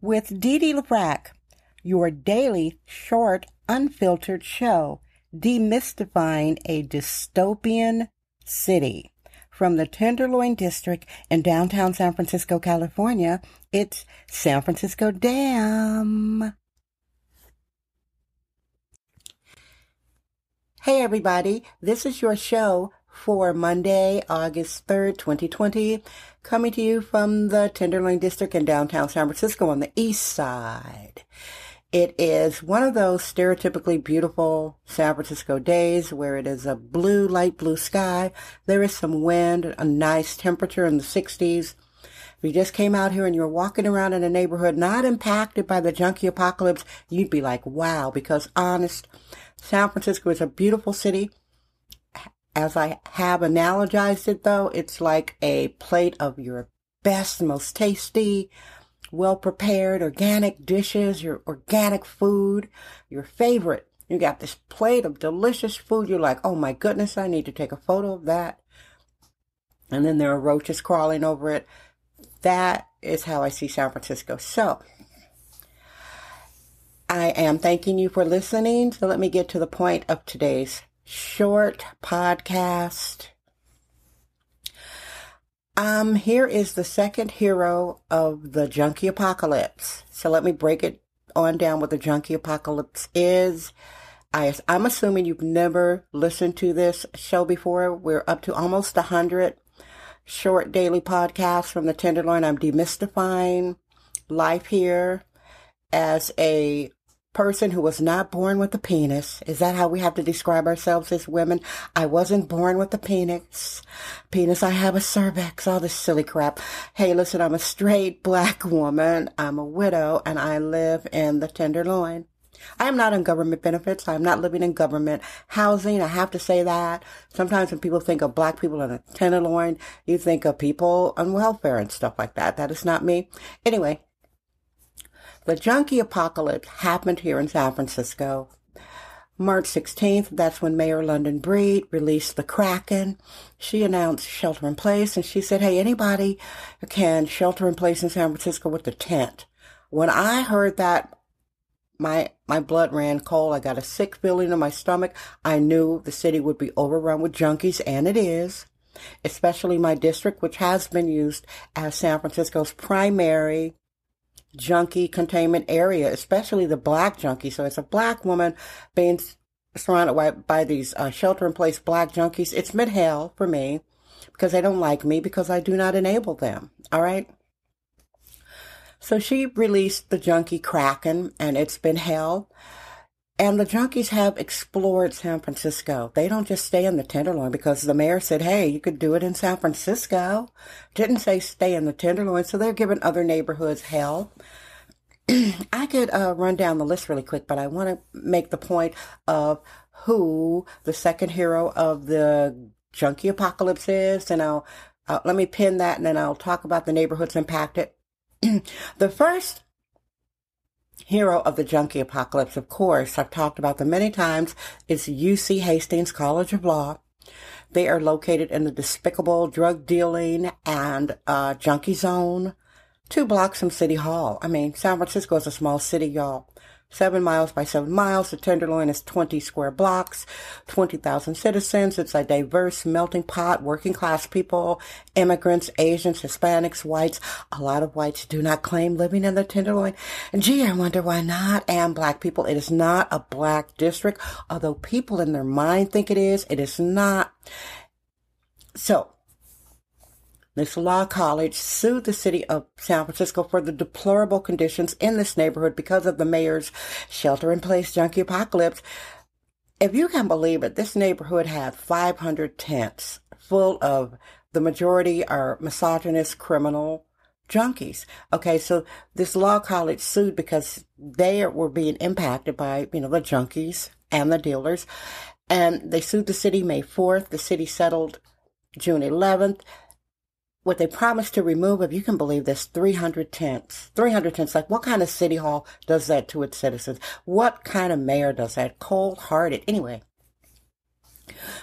with Dee Dee your daily short, unfiltered show demystifying a dystopian city. From the Tenderloin District in downtown San Francisco, California, it's San Francisco Dam. Hey everybody, this is your show for Monday, August 3rd, 2020, coming to you from the Tenderloin District in downtown San Francisco on the east side. It is one of those stereotypically beautiful San Francisco days where it is a blue, light blue sky. There is some wind, a nice temperature in the 60s. If you just came out here and you're walking around in a neighborhood not impacted by the junkie apocalypse, you'd be like, wow, because honest, San Francisco is a beautiful city as I have analogized it though, it's like a plate of your best, most tasty, well prepared organic dishes, your organic food, your favorite. You got this plate of delicious food. You're like, oh my goodness, I need to take a photo of that. And then there are roaches crawling over it. That is how I see San Francisco. So, I am thanking you for listening. So let me get to the point of today's short podcast. Um, here is the second hero of the junkie apocalypse. So let me break it on down what the junkie apocalypse is. I, I'm assuming you've never listened to this show before. We're up to almost a hundred short daily podcasts from the Tenderloin. I'm demystifying life here as a person who was not born with a penis. Is that how we have to describe ourselves as women? I wasn't born with a penis. Penis, I have a cervix, all this silly crap. Hey, listen, I'm a straight black woman. I'm a widow and I live in the Tenderloin. I am not on government benefits. I'm not living in government housing. I have to say that. Sometimes when people think of black people in a tenderloin, you think of people on welfare and stuff like that. That is not me. Anyway, the junkie apocalypse happened here in San Francisco. March 16th, that's when Mayor London Breed released the Kraken. She announced shelter in place and she said, hey, anybody can shelter in place in San Francisco with a tent. When I heard that, my, my blood ran cold. I got a sick feeling in my stomach. I knew the city would be overrun with junkies and it is, especially my district, which has been used as San Francisco's primary junkie containment area, especially the black junkie. So it's a black woman being surrounded by, by these uh, shelter in place black junkies. It's mid hell for me because they don't like me because I do not enable them. All right. So she released the junkie Kraken and it's been hell. And the junkies have explored San Francisco. They don't just stay in the Tenderloin because the mayor said, hey, you could do it in San Francisco. Didn't say stay in the Tenderloin. So they're giving other neighborhoods hell. I could uh, run down the list really quick, but I want to make the point of who the second hero of the junkie apocalypse is. And I'll, uh, let me pin that and then I'll talk about the neighborhoods impacted. the first hero of the junkie apocalypse, of course, I've talked about them many times, is UC Hastings College of Law. They are located in the despicable drug dealing and uh, junkie zone, two blocks from City Hall. I mean, San Francisco is a small city, y'all seven miles by seven miles. The Tenderloin is 20 square blocks, 20,000 citizens. It's a diverse melting pot, working class people, immigrants, Asians, Hispanics, whites. A lot of whites do not claim living in the Tenderloin. And gee, I wonder why not. And black people. It is not a black district, although people in their mind think it is. It is not. So, this law college sued the city of San Francisco for the deplorable conditions in this neighborhood because of the mayor's shelter in place junkie apocalypse. If you can believe it, this neighborhood had 500 tents full of the majority are misogynist criminal junkies. Okay, so this law college sued because they were being impacted by, you know, the junkies and the dealers. And they sued the city May 4th. The city settled June 11th what they promised to remove, if you can believe this, 300 tents. 300 tents. Like, what kind of city hall does that to its citizens? What kind of mayor does that? Cold hearted. Anyway.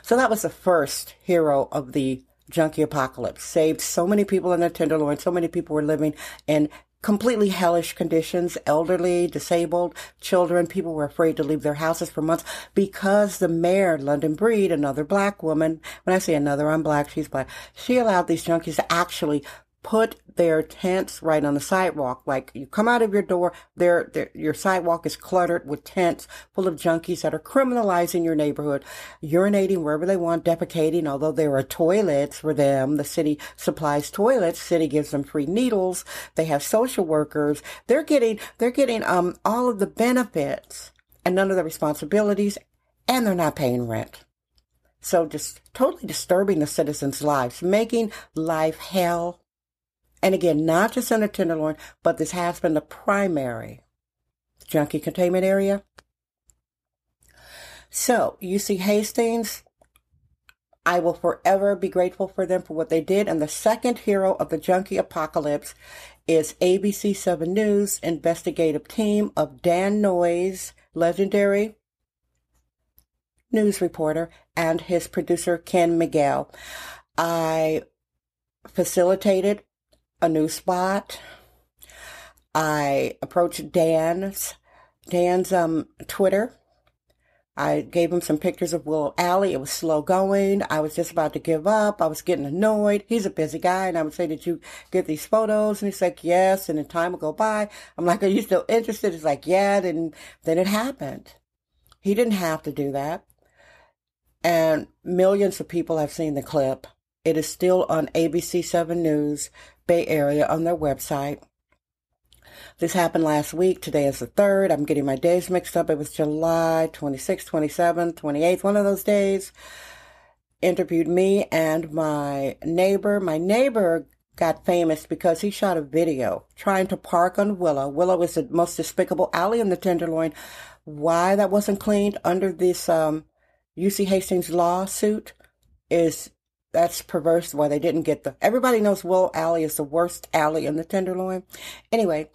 So that was the first hero of the junkie apocalypse. Saved so many people in the Tenderloin. So many people were living in completely hellish conditions, elderly, disabled, children, people were afraid to leave their houses for months because the mayor, London Breed, another black woman, when I say another, I'm black, she's black, she allowed these junkies to actually put their tents right on the sidewalk. Like you come out of your door, there, your sidewalk is cluttered with tents full of junkies that are criminalizing your neighborhood, urinating wherever they want, defecating. Although there are toilets for them, the city supplies toilets. City gives them free needles. They have social workers. They're getting, they're getting, um, all of the benefits and none of the responsibilities and they're not paying rent. So just totally disturbing the citizens' lives, making life hell and again, not just in the Tenderloin, but this has been the primary junkie containment area. So, UC Hastings, I will forever be grateful for them for what they did. And the second hero of the junkie apocalypse is ABC 7 News investigative team of Dan Noyes, legendary news reporter, and his producer, Ken Miguel. I facilitated a new spot. I approached Dan's Dan's um Twitter. I gave him some pictures of Willow Alley. It was slow going. I was just about to give up. I was getting annoyed. He's a busy guy. And I would say, did you get these photos? And he's like, yes. And then time would go by. I'm like, are you still interested? He's like, yeah. Then, then it happened. He didn't have to do that. And millions of people have seen the clip. It is still on ABC7 News. Bay Area on their website. This happened last week. Today is the 3rd. I'm getting my days mixed up. It was July 26th, 27th, 28th, one of those days. Interviewed me and my neighbor. My neighbor got famous because he shot a video trying to park on Willow. Willow is the most despicable alley in the Tenderloin. Why that wasn't cleaned under this um, UC Hastings lawsuit is that's perverse why they didn't get the everybody knows Willow Alley is the worst alley in the Tenderloin. Anyway,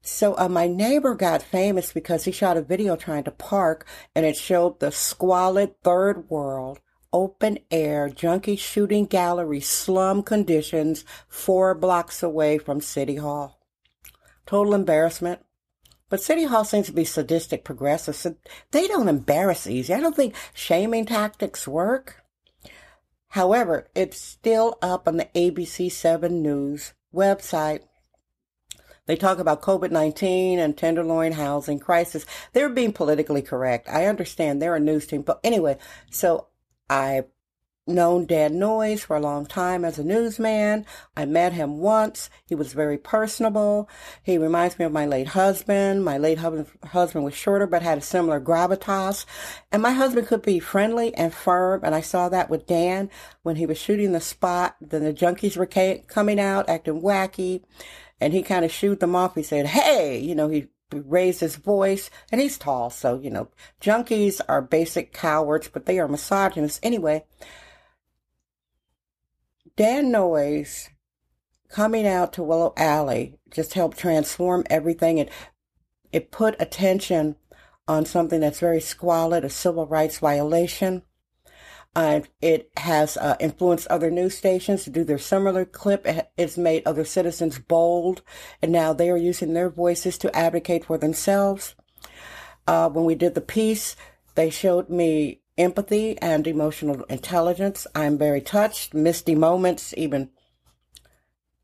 so uh, my neighbor got famous because he shot a video trying to park and it showed the squalid third world open air junkie shooting gallery slum conditions four blocks away from City Hall. Total embarrassment. But City Hall seems to be sadistic progressive, so they don't embarrass easy. I don't think shaming tactics work. However, it's still up on the ABC7 News website. They talk about COVID-19 and Tenderloin housing crisis. They're being politically correct. I understand they're a news team. But anyway, so I known Dan Noyes for a long time as a newsman. I met him once. He was very personable. He reminds me of my late husband. My late husband, husband was shorter but had a similar gravitas. And my husband could be friendly and firm. And I saw that with Dan when he was shooting the spot. Then the junkies were coming out acting wacky. And he kind of shooed them off. He said, Hey, you know, he raised his voice and he's tall. So, you know, junkies are basic cowards, but they are misogynists anyway. Dan Noyes coming out to Willow Alley just helped transform everything. It it put attention on something that's very squalid, a civil rights violation. And it has uh, influenced other news stations to do their similar clip. It's made other citizens bold, and now they are using their voices to advocate for themselves. Uh, when we did the piece, they showed me empathy and emotional intelligence. I'm very touched, misty moments, even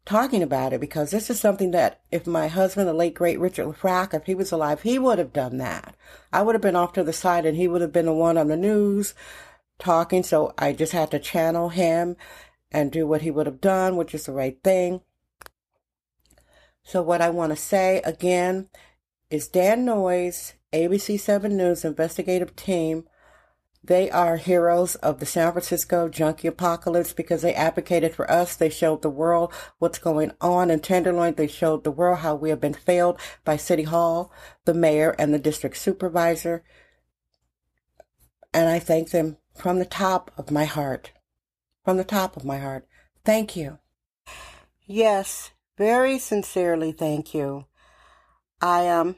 talking about it, because this is something that if my husband, the late great Richard Lefrak, if he was alive, he would have done that. I would have been off to the side and he would have been the one on the news talking. So I just had to channel him and do what he would have done, which is the right thing. So what I want to say again is Dan Noyes, ABC 7 News investigative team they are heroes of the San Francisco junkie apocalypse because they advocated for us. They showed the world what's going on in Tenderloin. They showed the world how we have been failed by City Hall, the mayor, and the district supervisor. And I thank them from the top of my heart. From the top of my heart. Thank you. Yes, very sincerely thank you. I um,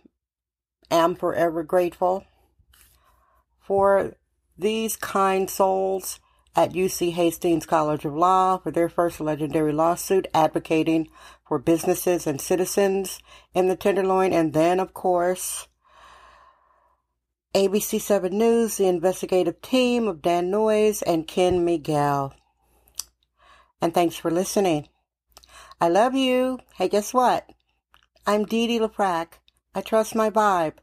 am forever grateful for these kind souls at UC Hastings College of Law for their first legendary lawsuit advocating for businesses and citizens in the Tenderloin. And then, of course, ABC 7 News, the investigative team of Dan Noyes and Ken Miguel. And thanks for listening. I love you. Hey, guess what? I'm Dee Dee LaFrac. I trust my vibe.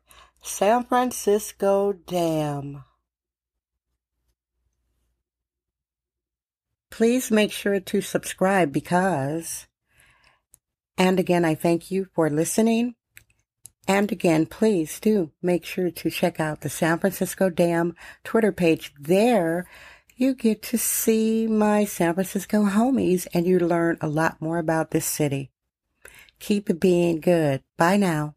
San Francisco Dam. Please make sure to subscribe because, and again, I thank you for listening. And again, please do make sure to check out the San Francisco Dam Twitter page. There, you get to see my San Francisco homies and you learn a lot more about this city. Keep being good. Bye now.